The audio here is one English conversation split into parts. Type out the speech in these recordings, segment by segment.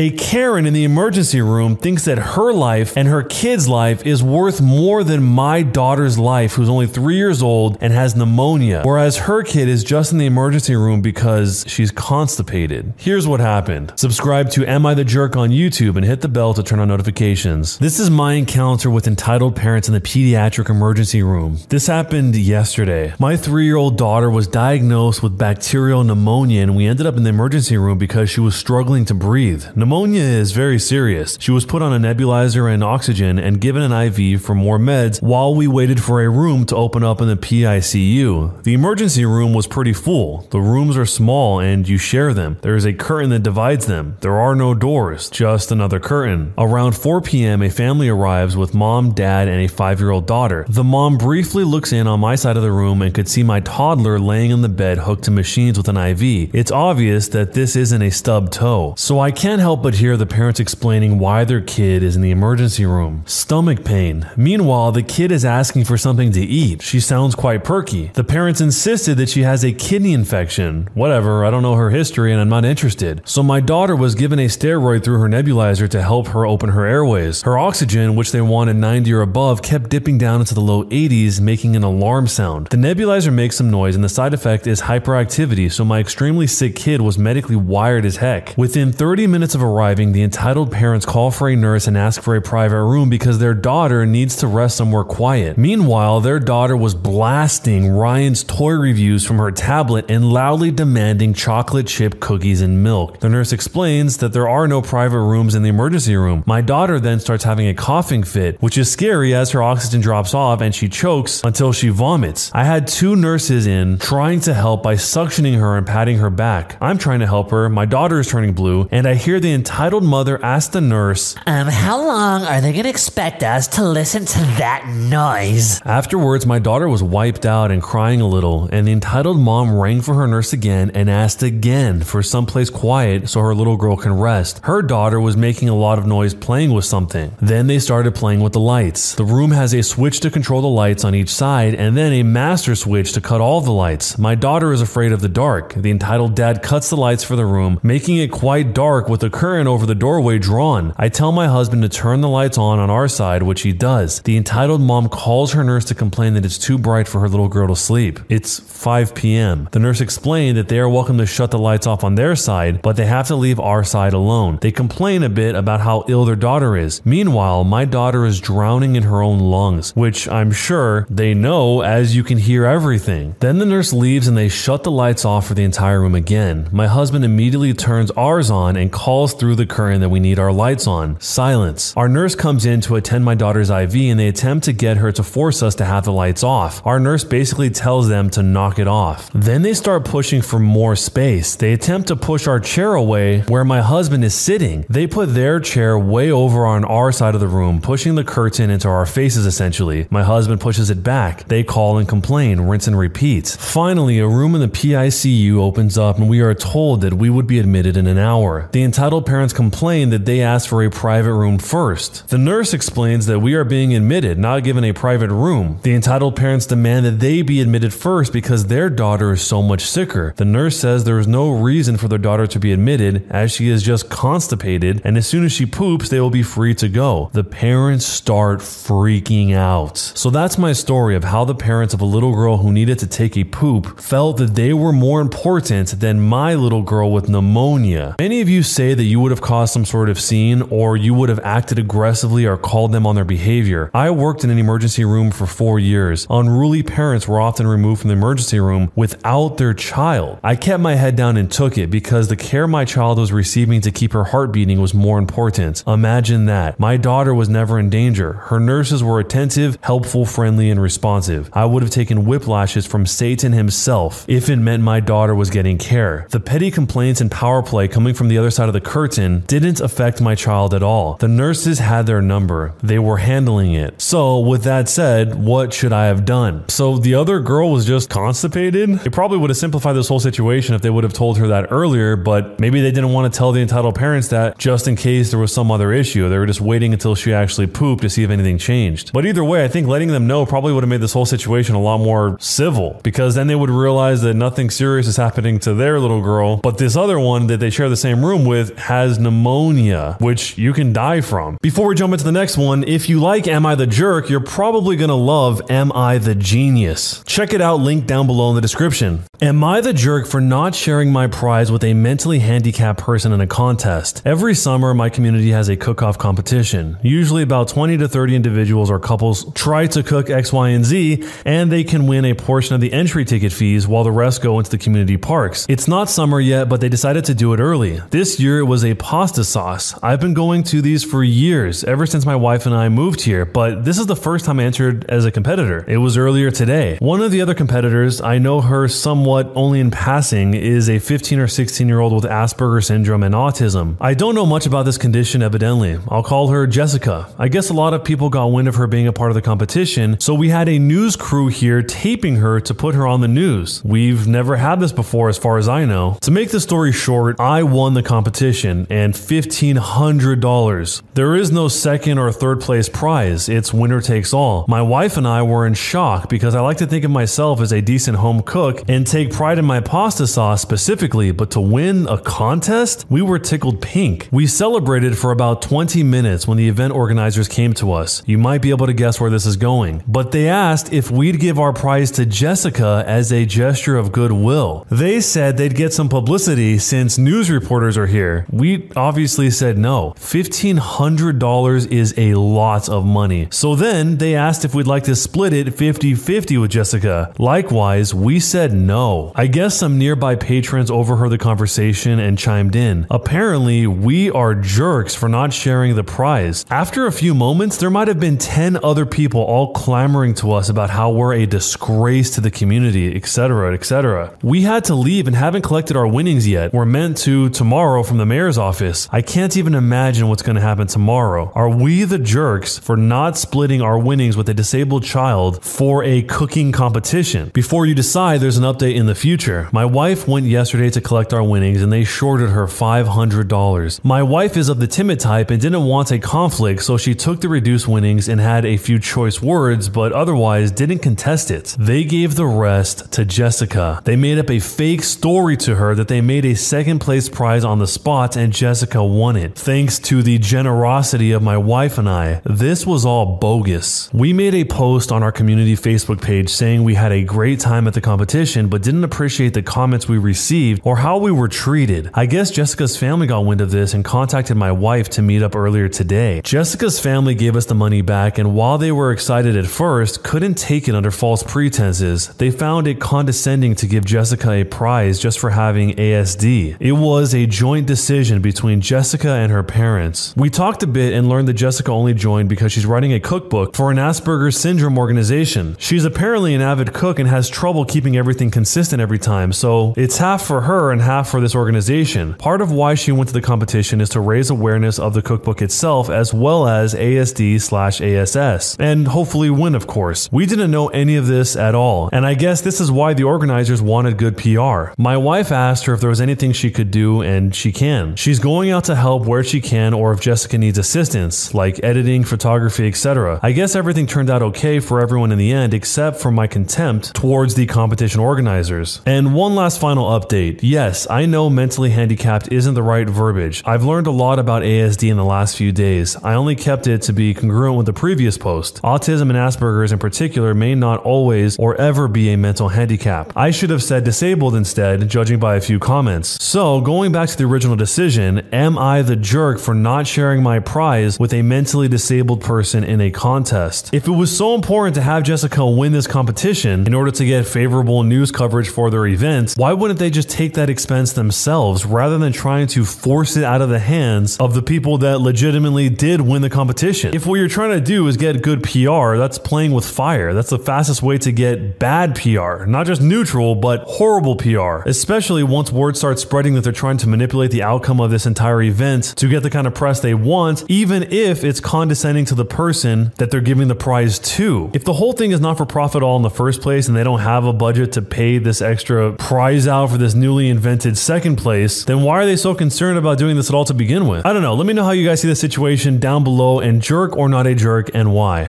A Karen in the emergency room thinks that her life and her kid's life is worth more than my daughter's life, who's only three years old and has pneumonia, whereas her kid is just in the emergency room because she's constipated. Here's what happened. Subscribe to Am I the Jerk on YouTube and hit the bell to turn on notifications. This is my encounter with entitled parents in the pediatric emergency room. This happened yesterday. My three year old daughter was diagnosed with bacterial pneumonia, and we ended up in the emergency room because she was struggling to breathe. Is very serious. She was put on a nebulizer and oxygen and given an IV for more meds while we waited for a room to open up in the PICU. The emergency room was pretty full. The rooms are small and you share them. There is a curtain that divides them. There are no doors, just another curtain. Around 4 p.m., a family arrives with mom, dad, and a five year old daughter. The mom briefly looks in on my side of the room and could see my toddler laying in the bed hooked to machines with an IV. It's obvious that this isn't a stub toe, so I can't help but hear the parents explaining why their kid is in the emergency room. Stomach pain. Meanwhile, the kid is asking for something to eat. She sounds quite perky. The parents insisted that she has a kidney infection. Whatever, I don't know her history and I'm not interested. So my daughter was given a steroid through her nebulizer to help her open her airways. Her oxygen, which they wanted 90 or above, kept dipping down into the low 80s, making an alarm sound. The nebulizer makes some noise and the side effect is hyperactivity, so my extremely sick kid was medically wired as heck. Within 30 minutes of arriving, the entitled parents call for a nurse and ask for a private room because their daughter needs to rest somewhere quiet. Meanwhile, their daughter was blasting Ryan's toy reviews from her tablet and loudly demanding chocolate chip cookies and milk. The nurse explains that there are no private rooms in the emergency room. My daughter then starts having a coughing fit, which is scary as her oxygen drops off and she chokes until she vomits. I had two nurses in trying to help by suctioning her and patting her back. I'm trying to help her, my daughter is turning blue, and I hear the entitled mother asked the nurse, Um, how long are they gonna expect us to listen to that noise? Afterwards, my daughter was wiped out and crying a little, and the entitled mom rang for her nurse again and asked again for someplace quiet so her little girl can rest. Her daughter was making a lot of noise playing with something. Then they started playing with the lights. The room has a switch to control the lights on each side and then a master switch to cut all the lights. My daughter is afraid of the dark. The entitled dad cuts the lights for the room, making it quite dark with the curtain over the doorway drawn. I tell my husband to turn the lights on on our side, which he does. The entitled mom calls her nurse to complain that it's too bright for her little girl to sleep. It's 5 p.m. The nurse explained that they are welcome to shut the lights off on their side, but they have to leave our side alone. They complain a bit about how ill their daughter is. Meanwhile, my daughter is drowning in her own lungs, which I'm sure they know as you can hear everything. Then the nurse leaves and they shut the lights off for the entire room again. My husband immediately turns ours on and calls through the current that we need our lights on. Silence. Our nurse comes in to attend my daughter's IV and they attempt to get her to force us to have the lights off. Our nurse basically tells them to knock it off. Then they start pushing for more space. They attempt to push our chair away where my husband is sitting. They put their chair way over on our side of the room, pushing the curtain into our faces essentially. My husband pushes it back. They call and complain, rinse and repeat. Finally, a room in the PICU opens up and we are told that we would be admitted in an hour. The entitled parents complain that they asked for a private room first. The nurse explains that we are being admitted, not given a private room. The entitled parents demand that they be admitted first because their daughter is so much sicker. The nurse says there is no reason for their daughter to be admitted as she is just constipated and as soon as she poops, they will be free to go. The parents start freaking out. So that's my story of how the parents of a little girl who needed to take a poop felt that they were more important than my little girl with pneumonia. Many of you say that you would have caused some sort of scene or you would have acted aggressively or called them on their behavior. I worked in an emergency room for four years. Unruly parents were often removed from the emergency room without their child. I kept my head down and took it because the care my child was receiving to keep her heart beating was more important. Imagine that. My daughter was never in danger. Her nurses were attentive, helpful, friendly, and responsive. I would have taken whiplashes from Satan himself if it meant my daughter was getting care. The petty complaints and power play coming from the other side of the curtain didn't affect my child at all. The nurses had their number. They were handling it. So, with that said, what should I have done? So, the other girl was just constipated? It probably would have simplified this whole situation if they would have told her that earlier, but maybe they didn't want to tell the entitled parents that just in case there was some other issue. They were just waiting until she actually pooped to see if anything changed. But either way, I think letting them know probably would have made this whole situation a lot more civil because then they would realize that nothing serious is happening to their little girl, but this other one that they share the same room with has pneumonia, which you can die from. Before we jump into the next one, if you like Am I the Jerk, you're probably gonna love Am I the Genius. Check it out, link down below in the description. Am I the jerk for not sharing my prize with a mentally handicapped person in a contest? Every summer, my community has a cook off competition. Usually, about 20 to 30 individuals or couples try to cook X, Y, and Z, and they can win a portion of the entry ticket fees while the rest go into the community parks. It's not summer yet, but they decided to do it early. This year, was a pasta sauce. I've been going to these for years, ever since my wife and I moved here, but this is the first time I entered as a competitor. It was earlier today. One of the other competitors, I know her somewhat only in passing, is a 15 or 16 year old with Asperger syndrome and autism. I don't know much about this condition, evidently. I'll call her Jessica. I guess a lot of people got wind of her being a part of the competition, so we had a news crew here taping her to put her on the news. We've never had this before, as far as I know. To make the story short, I won the competition and $1,500. There is no second or third place prize, it's winner takes all. My wife and I were in shock because I like to think of myself as a decent home cook and take pride in my pasta sauce specifically, but to win a contest, we were tickled pink. We celebrated for about 20 minutes when the event organizers came to us. You might be able to guess where this is going, but they asked if we'd give our prize to Jessica as a gesture of goodwill. They said they'd get some publicity since news reporters are here. We obviously said no. $1,500 is a lot of money. So then they asked if we'd like to split it 50 50 with Jessica. Likewise, we said no. I guess some nearby patrons overheard the conversation and chimed in. Apparently, we are jerks for not sharing the prize. After a few moments, there might have been 10 other people all clamoring to us about how we're a disgrace to the community, etc., etc. We had to leave and haven't collected our winnings yet. We're meant to tomorrow from the mayor's office. I can't even imagine what's going to happen tomorrow. Are we the jerks for not splitting our winnings with a disabled child for a cooking competition? Before you decide, there's an update in the future. My wife went yesterday to collect our winnings and they shorted her $500. My wife is of the timid type and didn't want a conflict, so she took the reduced winnings and had a few choice words, but otherwise didn't contest it. They gave the rest to Jessica. They made up a fake story to her that they made a second place prize on the spot and Jessica won it. Thanks to the generosity of my wife and I, this was all bogus. We made a post on our community Facebook page saying we had a great time at the competition but didn't appreciate the comments we received or how we were treated. I guess Jessica's family got wind of this and contacted my wife to meet up earlier today. Jessica's family gave us the money back, and while they were excited at first, couldn't take it under false pretenses. They found it condescending to give Jessica a prize just for having ASD. It was a joint decision between Jessica and her parents. We talked a bit and learned that Jessica only joined because she's writing a cookbook for an Asperger's syndrome organization. She's apparently an avid cook and has trouble keeping everything consistent every time, so it's half for her and half for this organization. Part of why she went to the competition is to raise awareness of the cookbook itself as well as ASD slash ASS, and hopefully win, of course. We didn't know any of this at all, and I guess this is why the organizers wanted good PR. My wife asked her if there was anything she could do, and she can. She's going out to help where she can, or if Jessica needs assistance, like editing, photography, etc. I guess everything turned out okay for everyone in the end, except for my contempt towards the competition organizers. And one last final update. Yes, I know mentally handicapped isn't the right verbiage. I've learned a lot about ASD in the last few days. I only kept it to be congruent with the previous post. Autism and Asperger's in particular may not always or ever be a mental handicap. I should have said disabled instead, judging by a few comments. So, going back to the original decision, am I the jerk for not sharing my prize with a mentally disabled person in a contest? If it was so important to have Jessica win this competition in order to get favorable news coverage for their event, why wouldn't they just take that expense themselves rather than trying to force it out of the hands of the people that legitimately did win the competition? If what you're trying to do is get good PR, that's playing with fire. That's the fastest way to get bad PR, not just neutral, but horrible PR, especially once word starts spreading that they're trying to manipulate the outcome of this entire event to get the kind of press they want, even if it's condescending to the person that they're giving the prize to. If the whole thing is not for profit all in the first place and they don't have a budget to pay this extra prize out for this newly invented second place, then why are they so concerned about doing this at all to begin with? I don't know. Let me know how you guys see the situation down below and jerk or not a jerk and why.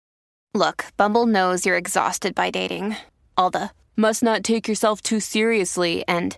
Look, Bumble knows you're exhausted by dating. All the must not take yourself too seriously and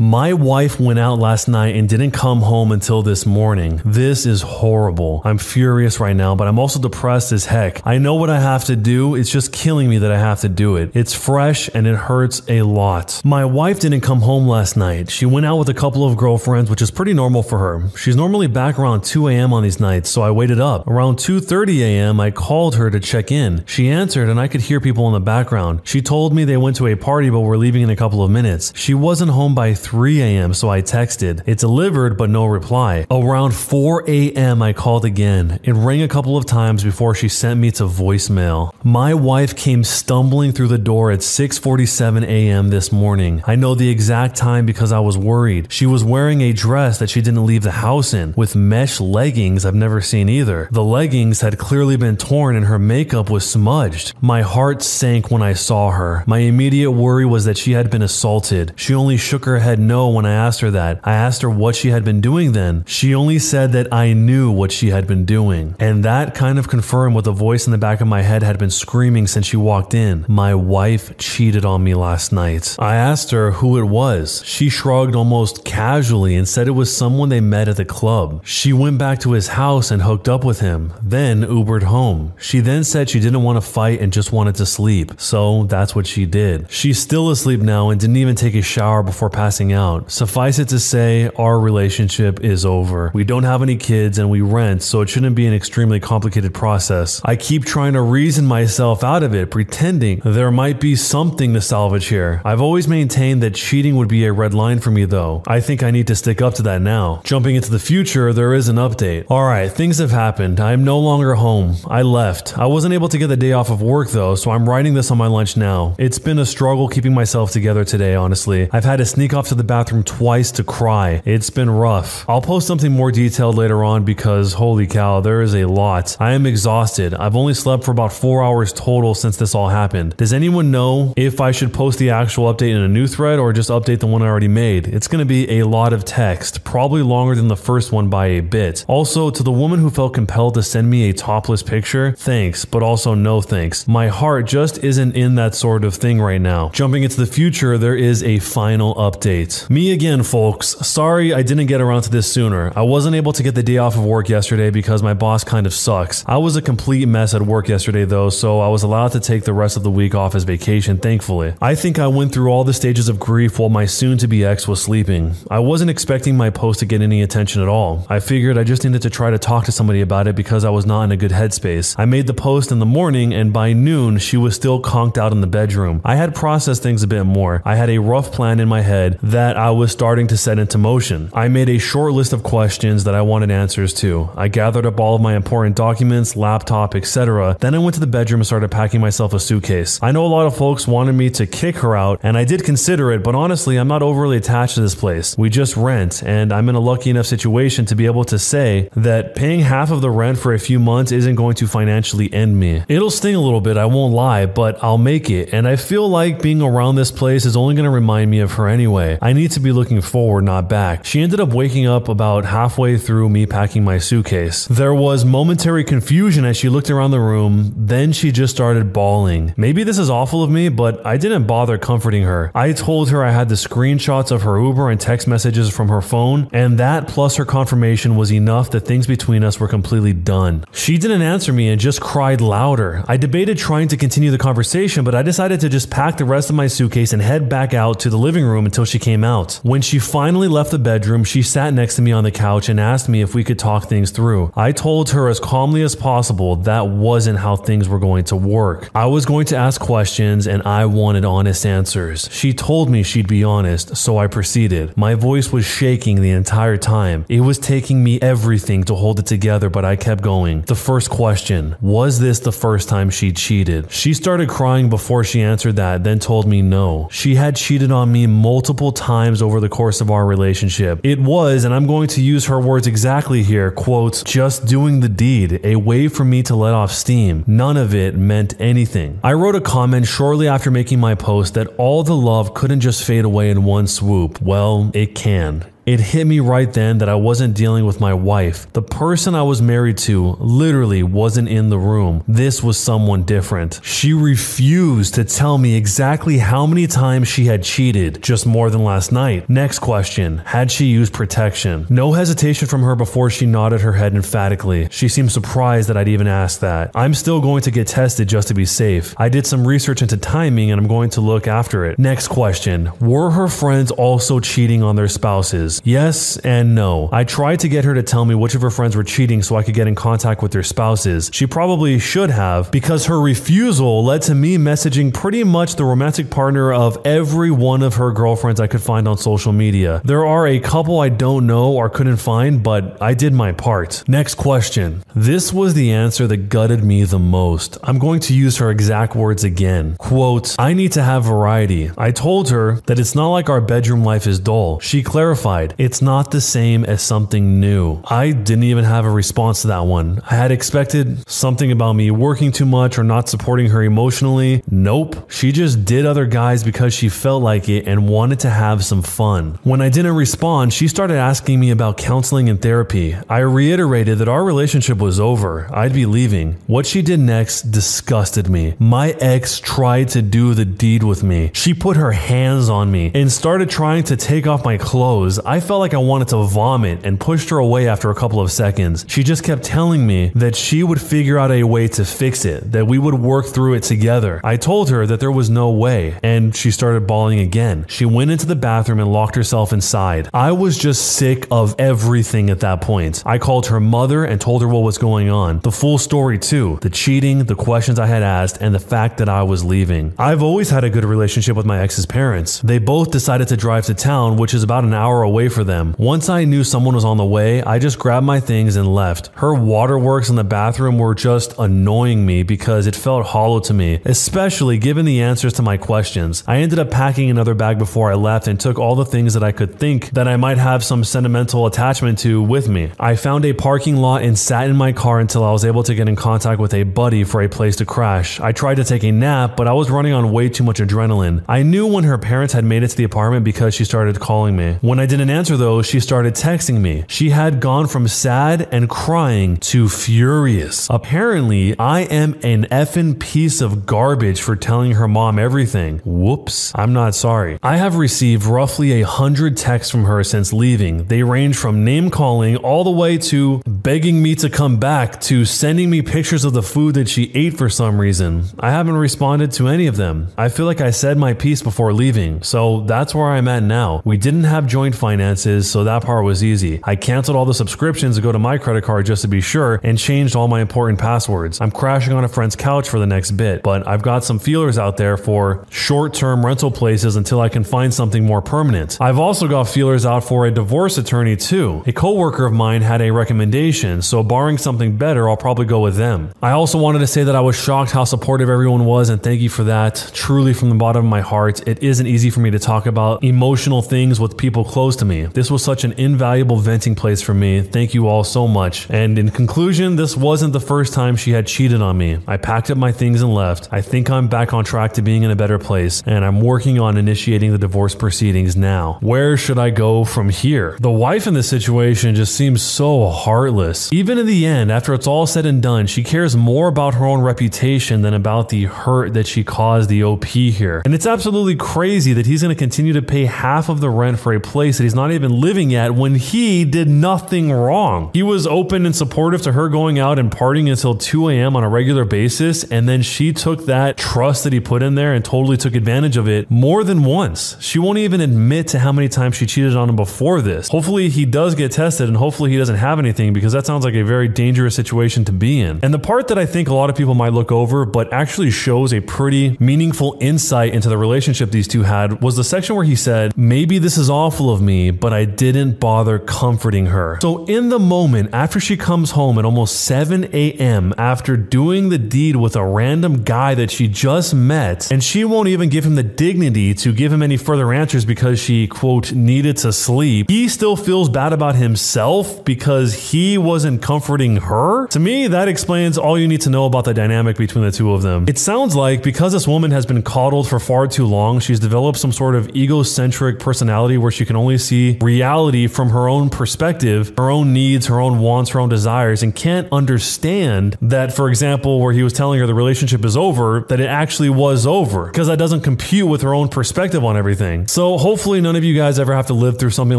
My wife went out last night and didn't come home until this morning. This is horrible. I'm furious right now, but I'm also depressed as heck. I know what I have to do. It's just killing me that I have to do it. It's fresh and it hurts a lot. My wife didn't come home last night. She went out with a couple of girlfriends, which is pretty normal for her. She's normally back around 2 a.m. on these nights, so I waited up. Around 2:30 a.m., I called her to check in. She answered and I could hear people in the background. She told me they went to a party but were leaving in a couple of minutes. She wasn't home by 3 a.m., so I texted. It delivered, but no reply. Around 4 a.m., I called again. It rang a couple of times before she sent me to voicemail. My wife came stumbling through the door at 6:47 a.m. this morning. I know the exact time because I was worried. She was wearing a dress that she didn't leave the house in, with mesh leggings I've never seen either. The leggings had clearly been torn and her makeup was smudged. My heart sank when I saw her. My immediate worry was that she had been assaulted. She only shook her head no when I asked her that. I asked her what she had been doing then. She only said that I knew what she had been doing. And that kind of confirmed what the voice in the back of my head had been screaming since she walked in. My wife cheated on me last night. I asked her who it was. She shrugged almost casually and said it was someone they met at the club. She went back to his house and hooked up with him, then Ubered home. She then said she didn't want to fight and just wanted to sleep. So that's what she did. She's still asleep now and didn't even take a shower before passing out. Suffice it to say, our relationship is over. We don't have any kids and we rent, so it shouldn't be an extremely complicated process. I keep trying to reason myself out of it, pretending there might be something to salvage here. I've always maintained that cheating would be a red line for me, though. I think I need to stick up to that now. Jumping into the future, there is an update. Alright, things have happened. I am no longer home. I left. I wasn't able to get the day off of work, though, so I'm writing this on my lunch now. It's been a struggle keeping myself together today, honestly. I've had to sneak off to the bathroom twice to cry. It's been rough. I'll post something more detailed later on because holy cow, there is a lot. I am exhausted. I've only slept for about four hours total since this all happened. Does anyone know if I should post the actual update in a new thread or just update the one I already made? It's going to be a lot of text, probably longer than the first one by a bit. Also, to the woman who felt compelled to send me a topless picture, thanks, but also no thanks. My heart just isn't in that sort of thing right now. Jumping into the future, there is a final update. Me again, folks. Sorry I didn't get around to this sooner. I wasn't able to get the day off of work yesterday because my boss kind of sucks. I was a complete mess at work yesterday though, so I was allowed to take the rest of the week off as vacation, thankfully. I think I went through all the stages of grief while my soon to be ex was sleeping. I wasn't expecting my post to get any attention at all. I figured I just needed to try to talk to somebody about it because I was not in a good headspace. I made the post in the morning, and by noon, she was still conked out in the bedroom. I had processed things a bit more. I had a rough plan in my head that I was starting to set into motion. I made a short list of questions that I wanted answers to. I gathered up all of my important documents, laptop, etc. Then I went to the bedroom and started packing myself a suitcase. I know a lot of folks wanted me to kick her out, and I did consider it, but honestly, I'm not overly attached to this place. We just rent, and I'm in a lucky enough situation to be able to say that paying half of the rent for a few months isn't going to financially end me. It'll sting a little bit, I won't lie, but I'll make it, and I feel like being around this place is only going to remind me of her anyway. I need to be looking forward, not back. She ended up waking up about halfway through me packing my suitcase. There was momentary confusion as she looked around the room, then she just started bawling. Maybe this is awful of me, but I didn't bother comforting her. I told her I had the screenshots of her Uber and text messages from her phone, and that plus her confirmation was enough that things between us were completely done. She didn't answer me and just cried louder. I debated trying to continue the conversation, but I decided to just pack the rest of my suitcase and head back out to the living room until she came out. When she finally left the bedroom, she sat next to me on the couch and asked me if we could talk things through. I told her as calmly as possible that wasn't how things were going to work. I was going to ask questions and I wanted honest answers. She told me she'd be honest, so I proceeded. My voice was shaking the entire time. It was taking me everything to hold it together, but I kept going. The first question Was this the first time she cheated? She started crying before she answered that, then told me no. She had cheated on me multiple times over the course of our relationship. It was, and I'm going to use her words exactly here, quote, just doing the deed, a way for me to let off steam. None of it meant anything. I wrote a comment shortly after making my post that all the love couldn't just fade away in one swoop. Well, it can. It hit me right then that I wasn't dealing with my wife. The person I was married to literally wasn't in the room. This was someone different. She refused to tell me exactly how many times she had cheated, just more than last night. Next question Had she used protection? No hesitation from her before she nodded her head emphatically. She seemed surprised that I'd even asked that. I'm still going to get tested just to be safe. I did some research into timing and I'm going to look after it. Next question Were her friends also cheating on their spouses? Yes and no. I tried to get her to tell me which of her friends were cheating so I could get in contact with their spouses. She probably should have, because her refusal led to me messaging pretty much the romantic partner of every one of her girlfriends I could find on social media. There are a couple I don't know or couldn't find, but I did my part. Next question. This was the answer that gutted me the most. I'm going to use her exact words again. Quote, I need to have variety. I told her that it's not like our bedroom life is dull. She clarified, it's not the same as something new. I didn't even have a response to that one. I had expected something about me working too much or not supporting her emotionally. Nope. She just did other guys because she felt like it and wanted to have some fun. When I didn't respond, she started asking me about counseling and therapy. I reiterated that our relationship was over. I'd be leaving. What she did next disgusted me. My ex tried to do the deed with me. She put her hands on me and started trying to take off my clothes. I felt like I wanted to vomit and pushed her away after a couple of seconds. She just kept telling me that she would figure out a way to fix it, that we would work through it together. I told her that there was no way, and she started bawling again. She went into the bathroom and locked herself inside. I was just sick of everything at that point. I called her mother and told her what was going on. The full story, too the cheating, the questions I had asked, and the fact that I was leaving. I've always had a good relationship with my ex's parents. They both decided to drive to town, which is about an hour away for them. Once I knew someone was on the way, I just grabbed my things and left. Her waterworks in the bathroom were just annoying me because it felt hollow to me, especially given the answers to my questions. I ended up packing another bag before I left and took all the things that I could think that I might have some sentimental attachment to with me. I found a parking lot and sat in my car until I was able to get in contact with a buddy for a place to crash. I tried to take a nap, but I was running on way too much adrenaline. I knew when her parents had made it to the apartment because she started calling me. When I didn't answer though, she started texting me. She had gone from sad and crying to furious. Apparently, I am an effing piece of garbage for telling her mom everything. Whoops, I'm not sorry. I have received roughly a hundred texts from her since leaving. They range from name calling all the way to begging me to come back to sending me pictures of the food that she ate for some reason. I haven't responded to any of them. I feel like I said my piece before leaving, so that's where I'm at now. We didn't have joint finances, so that part was easy. I canceled all the subscriptions to go to my credit card just to be sure and changed all my important passwords. I'm crashing on a friend's couch for the next bit, but I've got some feelers out there for short term rental places until I can find something more permanent. I've also got feelers out for a divorce attorney too. A coworker of mine had a recommendation, so barring something better, I'll probably go with them. I also wanted to say that I was shocked how supportive everyone was and thank you for that. Truly from the bottom of my heart, it isn't easy for me to talk about emotional things with people close to me. This was such an invaluable venting place for me. Thank you all so much. And in conclusion, this wasn't the first time she had cheated on me. I packed up my things and left. I think I'm back on track to being in a better place, and I'm working on initiating the divorce proceedings now. Where should I go from here? The wife in this situation just seems so heartless. Even in the end, after it's all said and done, she cares more about her own reputation than about the hurt that she caused the OP here. And it's absolutely crazy that he's going to continue to pay half of the rent for a place that he's not even living at when he did nothing wrong. He was open and supportive to her going out and partying until 2 a.m. on a regular basis, and then she took that trust that he put in there and totally took advantage of it more than once. She won't even admit to how many times she cheated on him before this. Hopefully, he does get tested and hopefully, he doesn't have anything because that sounds like a very dangerous situation to be in. And the part that I think a lot of people might look over, but actually shows a pretty meaningful insight into the relationship these two had was the section where he said, Maybe this is awful of me, but I didn't bother comforting her. So, in the moment after she comes home at almost 7 a.m., after doing the deed with a random guy that she just met, and she won't even give him the dignity to give him any further answers because she, quote, needed to sleep, he still feels bad about himself because he wasn't comforting her? To me, that explains all you need to know about the dynamic between the two of them. It sounds like because this woman has been coddled for far too long, she's developed some sort of egocentric personality where she can only see reality from her own perspective, her own needs, her own wants, her own desires, and can't understand that, for example, where he was telling her the relationship is over, that it actually was over because that doesn't compute with her own perspective on everything. So hopefully none of you guys ever have to live through something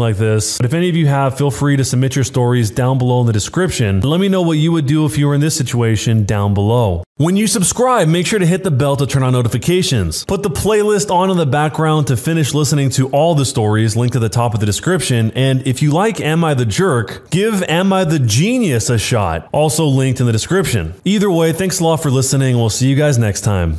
like this. But if any of you have, feel free to submit your stories down below in the description. Let me know what you would do if you were in this situation down below. When you subscribe, make sure to hit the bell to turn on notifications. Put the playlist on in the background to finish listening to all the stories linked at the top of the description. And if you like Am I the Jerk, give Am I the Genius a shot, also linked in the description. Either way, thanks a lot for listening. We'll see you guys next time.